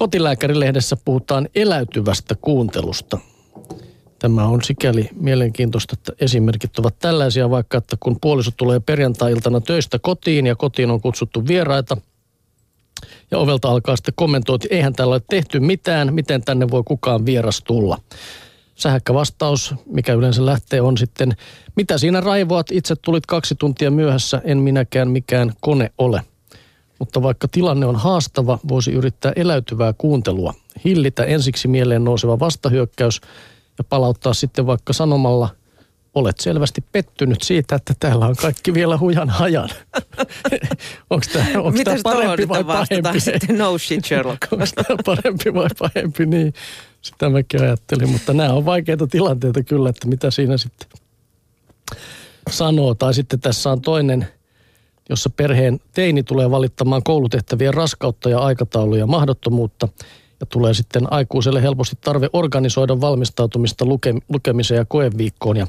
Kotilääkärilehdessä puhutaan eläytyvästä kuuntelusta. Tämä on sikäli mielenkiintoista, että esimerkit ovat tällaisia, vaikka että kun puoliso tulee perjantai-iltana töistä kotiin ja kotiin on kutsuttu vieraita ja ovelta alkaa sitten kommentoida, että eihän täällä ole tehty mitään, miten tänne voi kukaan vieras tulla. Sähäkkä vastaus, mikä yleensä lähtee, on sitten, mitä siinä raivoat, itse tulit kaksi tuntia myöhässä, en minäkään mikään kone ole. Mutta vaikka tilanne on haastava, voisi yrittää eläytyvää kuuntelua, hillitä ensiksi mieleen nouseva vastahyökkäys ja palauttaa sitten vaikka sanomalla, olet selvästi pettynyt siitä, että täällä on kaikki vielä hujan hajan. onko tämä, parempi vai pahempi? sitten no shit Sherlock. onko tämä parempi vai pahempi? Niin, sitä mäkin ajattelin. Mutta nämä on vaikeita tilanteita kyllä, että mitä siinä sitten sanoo. Tai sitten tässä on toinen, jossa perheen teini tulee valittamaan koulutehtävien raskautta ja aikatauluja mahdottomuutta – ja tulee sitten aikuiselle helposti tarve organisoida valmistautumista luke, lukemiseen ja koeviikkoon ja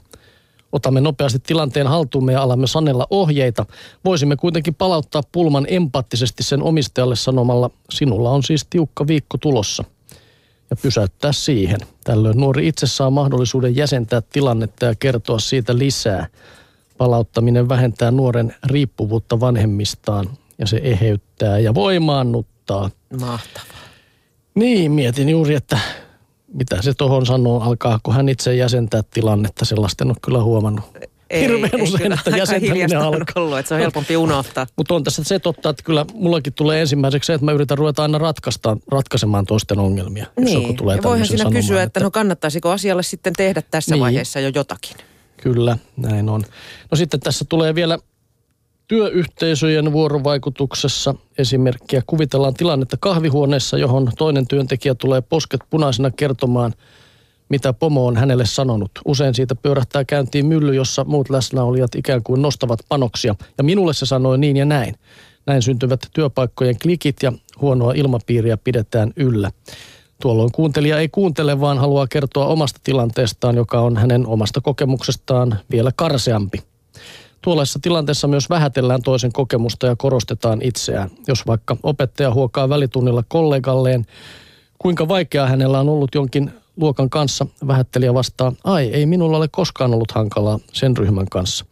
otamme nopeasti tilanteen haltuumme ja alamme sanella ohjeita. Voisimme kuitenkin palauttaa pulman empaattisesti sen omistajalle sanomalla, sinulla on siis tiukka viikko tulossa ja pysäyttää siihen. Tällöin nuori itse saa mahdollisuuden jäsentää tilannetta ja kertoa siitä lisää. Palauttaminen vähentää nuoren riippuvuutta vanhemmistaan ja se eheyttää ja voimaannuttaa. Mahtavaa. Niin, mietin juuri, että mitä se tuohon sanoo, alkaako hän itse jäsentää tilannetta, sellaista en ole kyllä huomannut. Ei, Hirveän ei, usein, että jäsentäminen alkaa. ollut, että se on helpompi unohtaa. Mutta on tässä se totta, että kyllä mullakin tulee ensimmäiseksi se, että mä yritän ruveta aina ratkaista, ratkaisemaan toisten ongelmia. Jos joku tulee ja voihan siinä sanomaan, kysyä, että no kannattaisiko asialle sitten tehdä tässä Niin. vaiheessa jo jotakin. Kyllä, näin on. No sitten tässä tulee vielä työyhteisöjen vuorovaikutuksessa esimerkkiä. Kuvitellaan tilannetta kahvihuoneessa, johon toinen työntekijä tulee posket punaisena kertomaan, mitä pomo on hänelle sanonut. Usein siitä pyörähtää käyntiin mylly, jossa muut läsnäolijat ikään kuin nostavat panoksia. Ja minulle se sanoi niin ja näin. Näin syntyvät työpaikkojen klikit ja huonoa ilmapiiriä pidetään yllä. Tuolloin kuuntelija ei kuuntele, vaan haluaa kertoa omasta tilanteestaan, joka on hänen omasta kokemuksestaan vielä karseampi. Tuollaisessa tilanteessa myös vähätellään toisen kokemusta ja korostetaan itseään. Jos vaikka opettaja huokaa välitunnilla kollegalleen, kuinka vaikeaa hänellä on ollut jonkin luokan kanssa, vähättelijä vastaa, ai ei minulla ole koskaan ollut hankalaa sen ryhmän kanssa.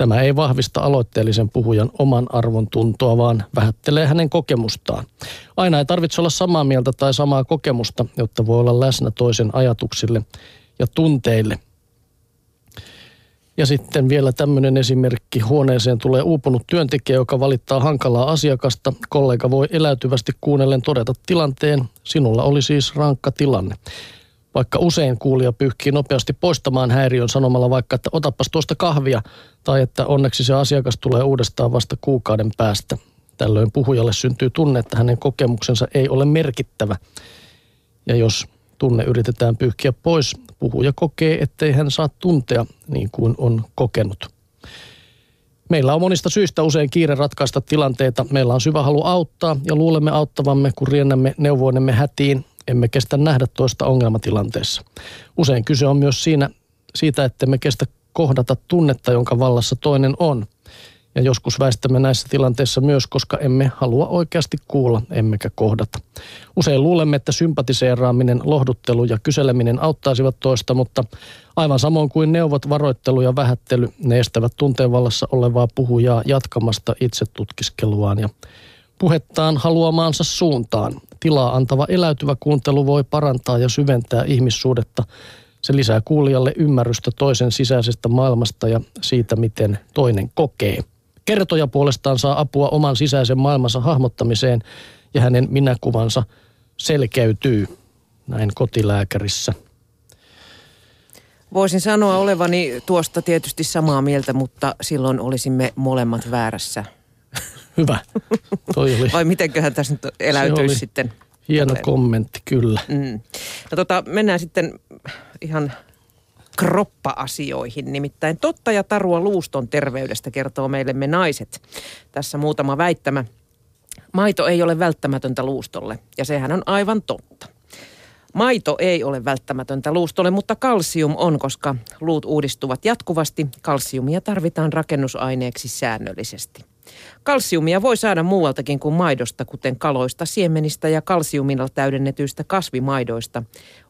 Tämä ei vahvista aloitteellisen puhujan oman arvon tuntoa, vaan vähättelee hänen kokemustaan. Aina ei tarvitse olla samaa mieltä tai samaa kokemusta, jotta voi olla läsnä toisen ajatuksille ja tunteille. Ja sitten vielä tämmöinen esimerkki. Huoneeseen tulee uupunut työntekijä, joka valittaa hankalaa asiakasta. Kollega voi eläytyvästi kuunnellen todeta tilanteen. Sinulla oli siis rankka tilanne. Vaikka usein kuulija pyyhkii nopeasti poistamaan häiriön sanomalla vaikka, että otapas tuosta kahvia, tai että onneksi se asiakas tulee uudestaan vasta kuukauden päästä. Tällöin puhujalle syntyy tunne, että hänen kokemuksensa ei ole merkittävä. Ja jos tunne yritetään pyyhkiä pois, puhuja kokee, ettei hän saa tuntea niin kuin on kokenut. Meillä on monista syistä usein kiire ratkaista tilanteita. Meillä on syvä halu auttaa ja luulemme auttavamme, kun riennämme neuvoinemme hätiin. Emme kestä nähdä toista ongelmatilanteessa. Usein kyse on myös siinä, siitä, että me kestä kohdata tunnetta, jonka vallassa toinen on. Ja joskus väistämme näissä tilanteissa myös, koska emme halua oikeasti kuulla, emmekä kohdata. Usein luulemme, että sympatiseeraaminen, lohduttelu ja kyseleminen auttaisivat toista, mutta aivan samoin kuin neuvot, varoittelu ja vähättely, ne estävät tunteenvallassa olevaa puhujaa jatkamasta itse tutkiskeluaan ja puhettaan haluamaansa suuntaan. Tilaa antava eläytyvä kuuntelu voi parantaa ja syventää ihmissuhdetta. Se lisää kuulijalle ymmärrystä toisen sisäisestä maailmasta ja siitä, miten toinen kokee. Kertoja puolestaan saa apua oman sisäisen maailmansa hahmottamiseen ja hänen minäkuvansa selkeytyy. Näin kotilääkärissä. Voisin sanoa olevani tuosta tietysti samaa mieltä, mutta silloin olisimme molemmat väärässä. Hyvä. Toi oli Vai mitenköhän tässä nyt eläytyisi oli sitten? hieno Tolleen. kommentti, kyllä. Mm. No tota, mennään sitten ihan kroppa-asioihin. Nimittäin totta ja tarua luuston terveydestä kertoo meille me naiset. Tässä muutama väittämä. Maito ei ole välttämätöntä luustolle ja sehän on aivan totta. Maito ei ole välttämätöntä luustolle, mutta kalsium on, koska luut uudistuvat jatkuvasti. Kalsiumia tarvitaan rakennusaineeksi säännöllisesti. Kalsiumia voi saada muualtakin kuin maidosta, kuten kaloista, siemenistä ja kalsiumilla täydennetyistä kasvimaidoista.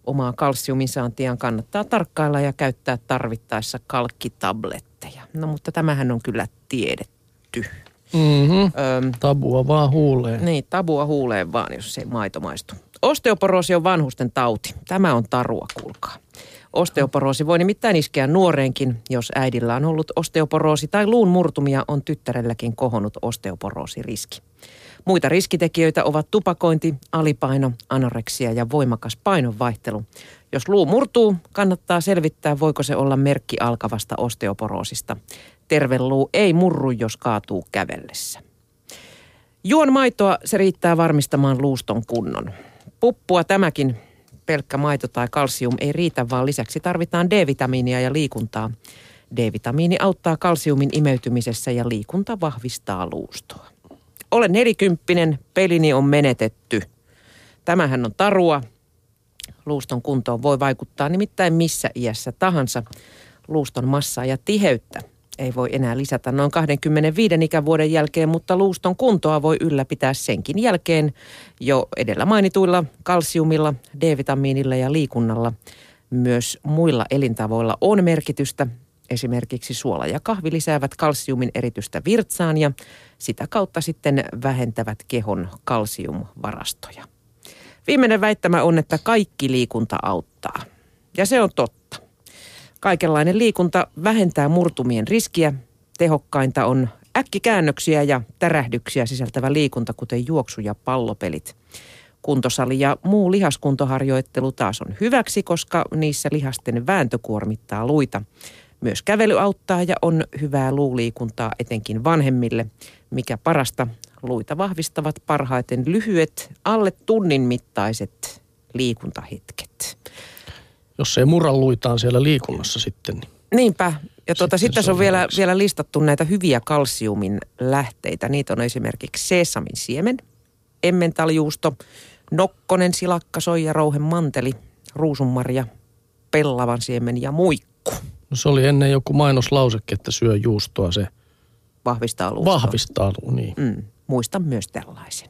Omaa kalsiumin saantiaan kannattaa tarkkailla ja käyttää tarvittaessa kalkkitabletteja. No mutta tämähän on kyllä tiedetty. Mm-hmm. Öm, tabua vaan huuleen. Niin, tabua huuleen vaan, jos se maito maistu. Osteoporoosi on vanhusten tauti. Tämä on tarua, kuulkaa. Osteoporoosi voi nimittäin iskeä nuoreenkin, jos äidillä on ollut osteoporoosi tai luun murtumia on tyttärelläkin kohonnut osteoporoosiriski. Muita riskitekijöitä ovat tupakointi, alipaino, anoreksia ja voimakas painonvaihtelu. Jos luu murtuu, kannattaa selvittää, voiko se olla merkki alkavasta osteoporoosista. Terve luu ei murru, jos kaatuu kävellessä. Juon maitoa, se riittää varmistamaan luuston kunnon. Puppua tämäkin, pelkkä maito tai kalsium ei riitä, vaan lisäksi tarvitaan D-vitamiinia ja liikuntaa. D-vitamiini auttaa kalsiumin imeytymisessä ja liikunta vahvistaa luustoa. Olen nelikymppinen, pelini on menetetty. Tämähän on tarua. Luuston kuntoon voi vaikuttaa nimittäin missä iässä tahansa. Luuston massaa ja tiheyttä ei voi enää lisätä noin 25 ikävuoden jälkeen, mutta luuston kuntoa voi ylläpitää senkin jälkeen jo edellä mainituilla kalsiumilla, D-vitamiinilla ja liikunnalla. Myös muilla elintavoilla on merkitystä. Esimerkiksi suola ja kahvi lisäävät kalsiumin eritystä virtsaan ja sitä kautta sitten vähentävät kehon kalsiumvarastoja. Viimeinen väittämä on, että kaikki liikunta auttaa. Ja se on totta. Kaikenlainen liikunta vähentää murtumien riskiä. Tehokkainta on äkkikäännöksiä ja tärähdyksiä sisältävä liikunta, kuten juoksu- ja pallopelit. Kuntosali ja muu lihaskuntoharjoittelu taas on hyväksi, koska niissä lihasten vääntö kuormittaa luita. Myös kävely auttaa ja on hyvää luuliikuntaa etenkin vanhemmille. Mikä parasta, luita vahvistavat parhaiten lyhyet, alle tunnin mittaiset liikuntahetket jos ei murra luitaan siellä liikunnassa sitten. Niin Niinpä. Ja tuota, sitten tässä on vielä, vielä listattu näitä hyviä kalsiumin lähteitä. Niitä on esimerkiksi sesamin siemen, emmentaljuusto, nokkonen, silakka, soija, rouhen manteli, ruusunmarja, pellavan siemen ja muikku. No se oli ennen joku mainoslauseke, että syö juustoa se. Vahvistaa luustoa. Vahvistaa, niin. Mm, muistan myös tällaisen.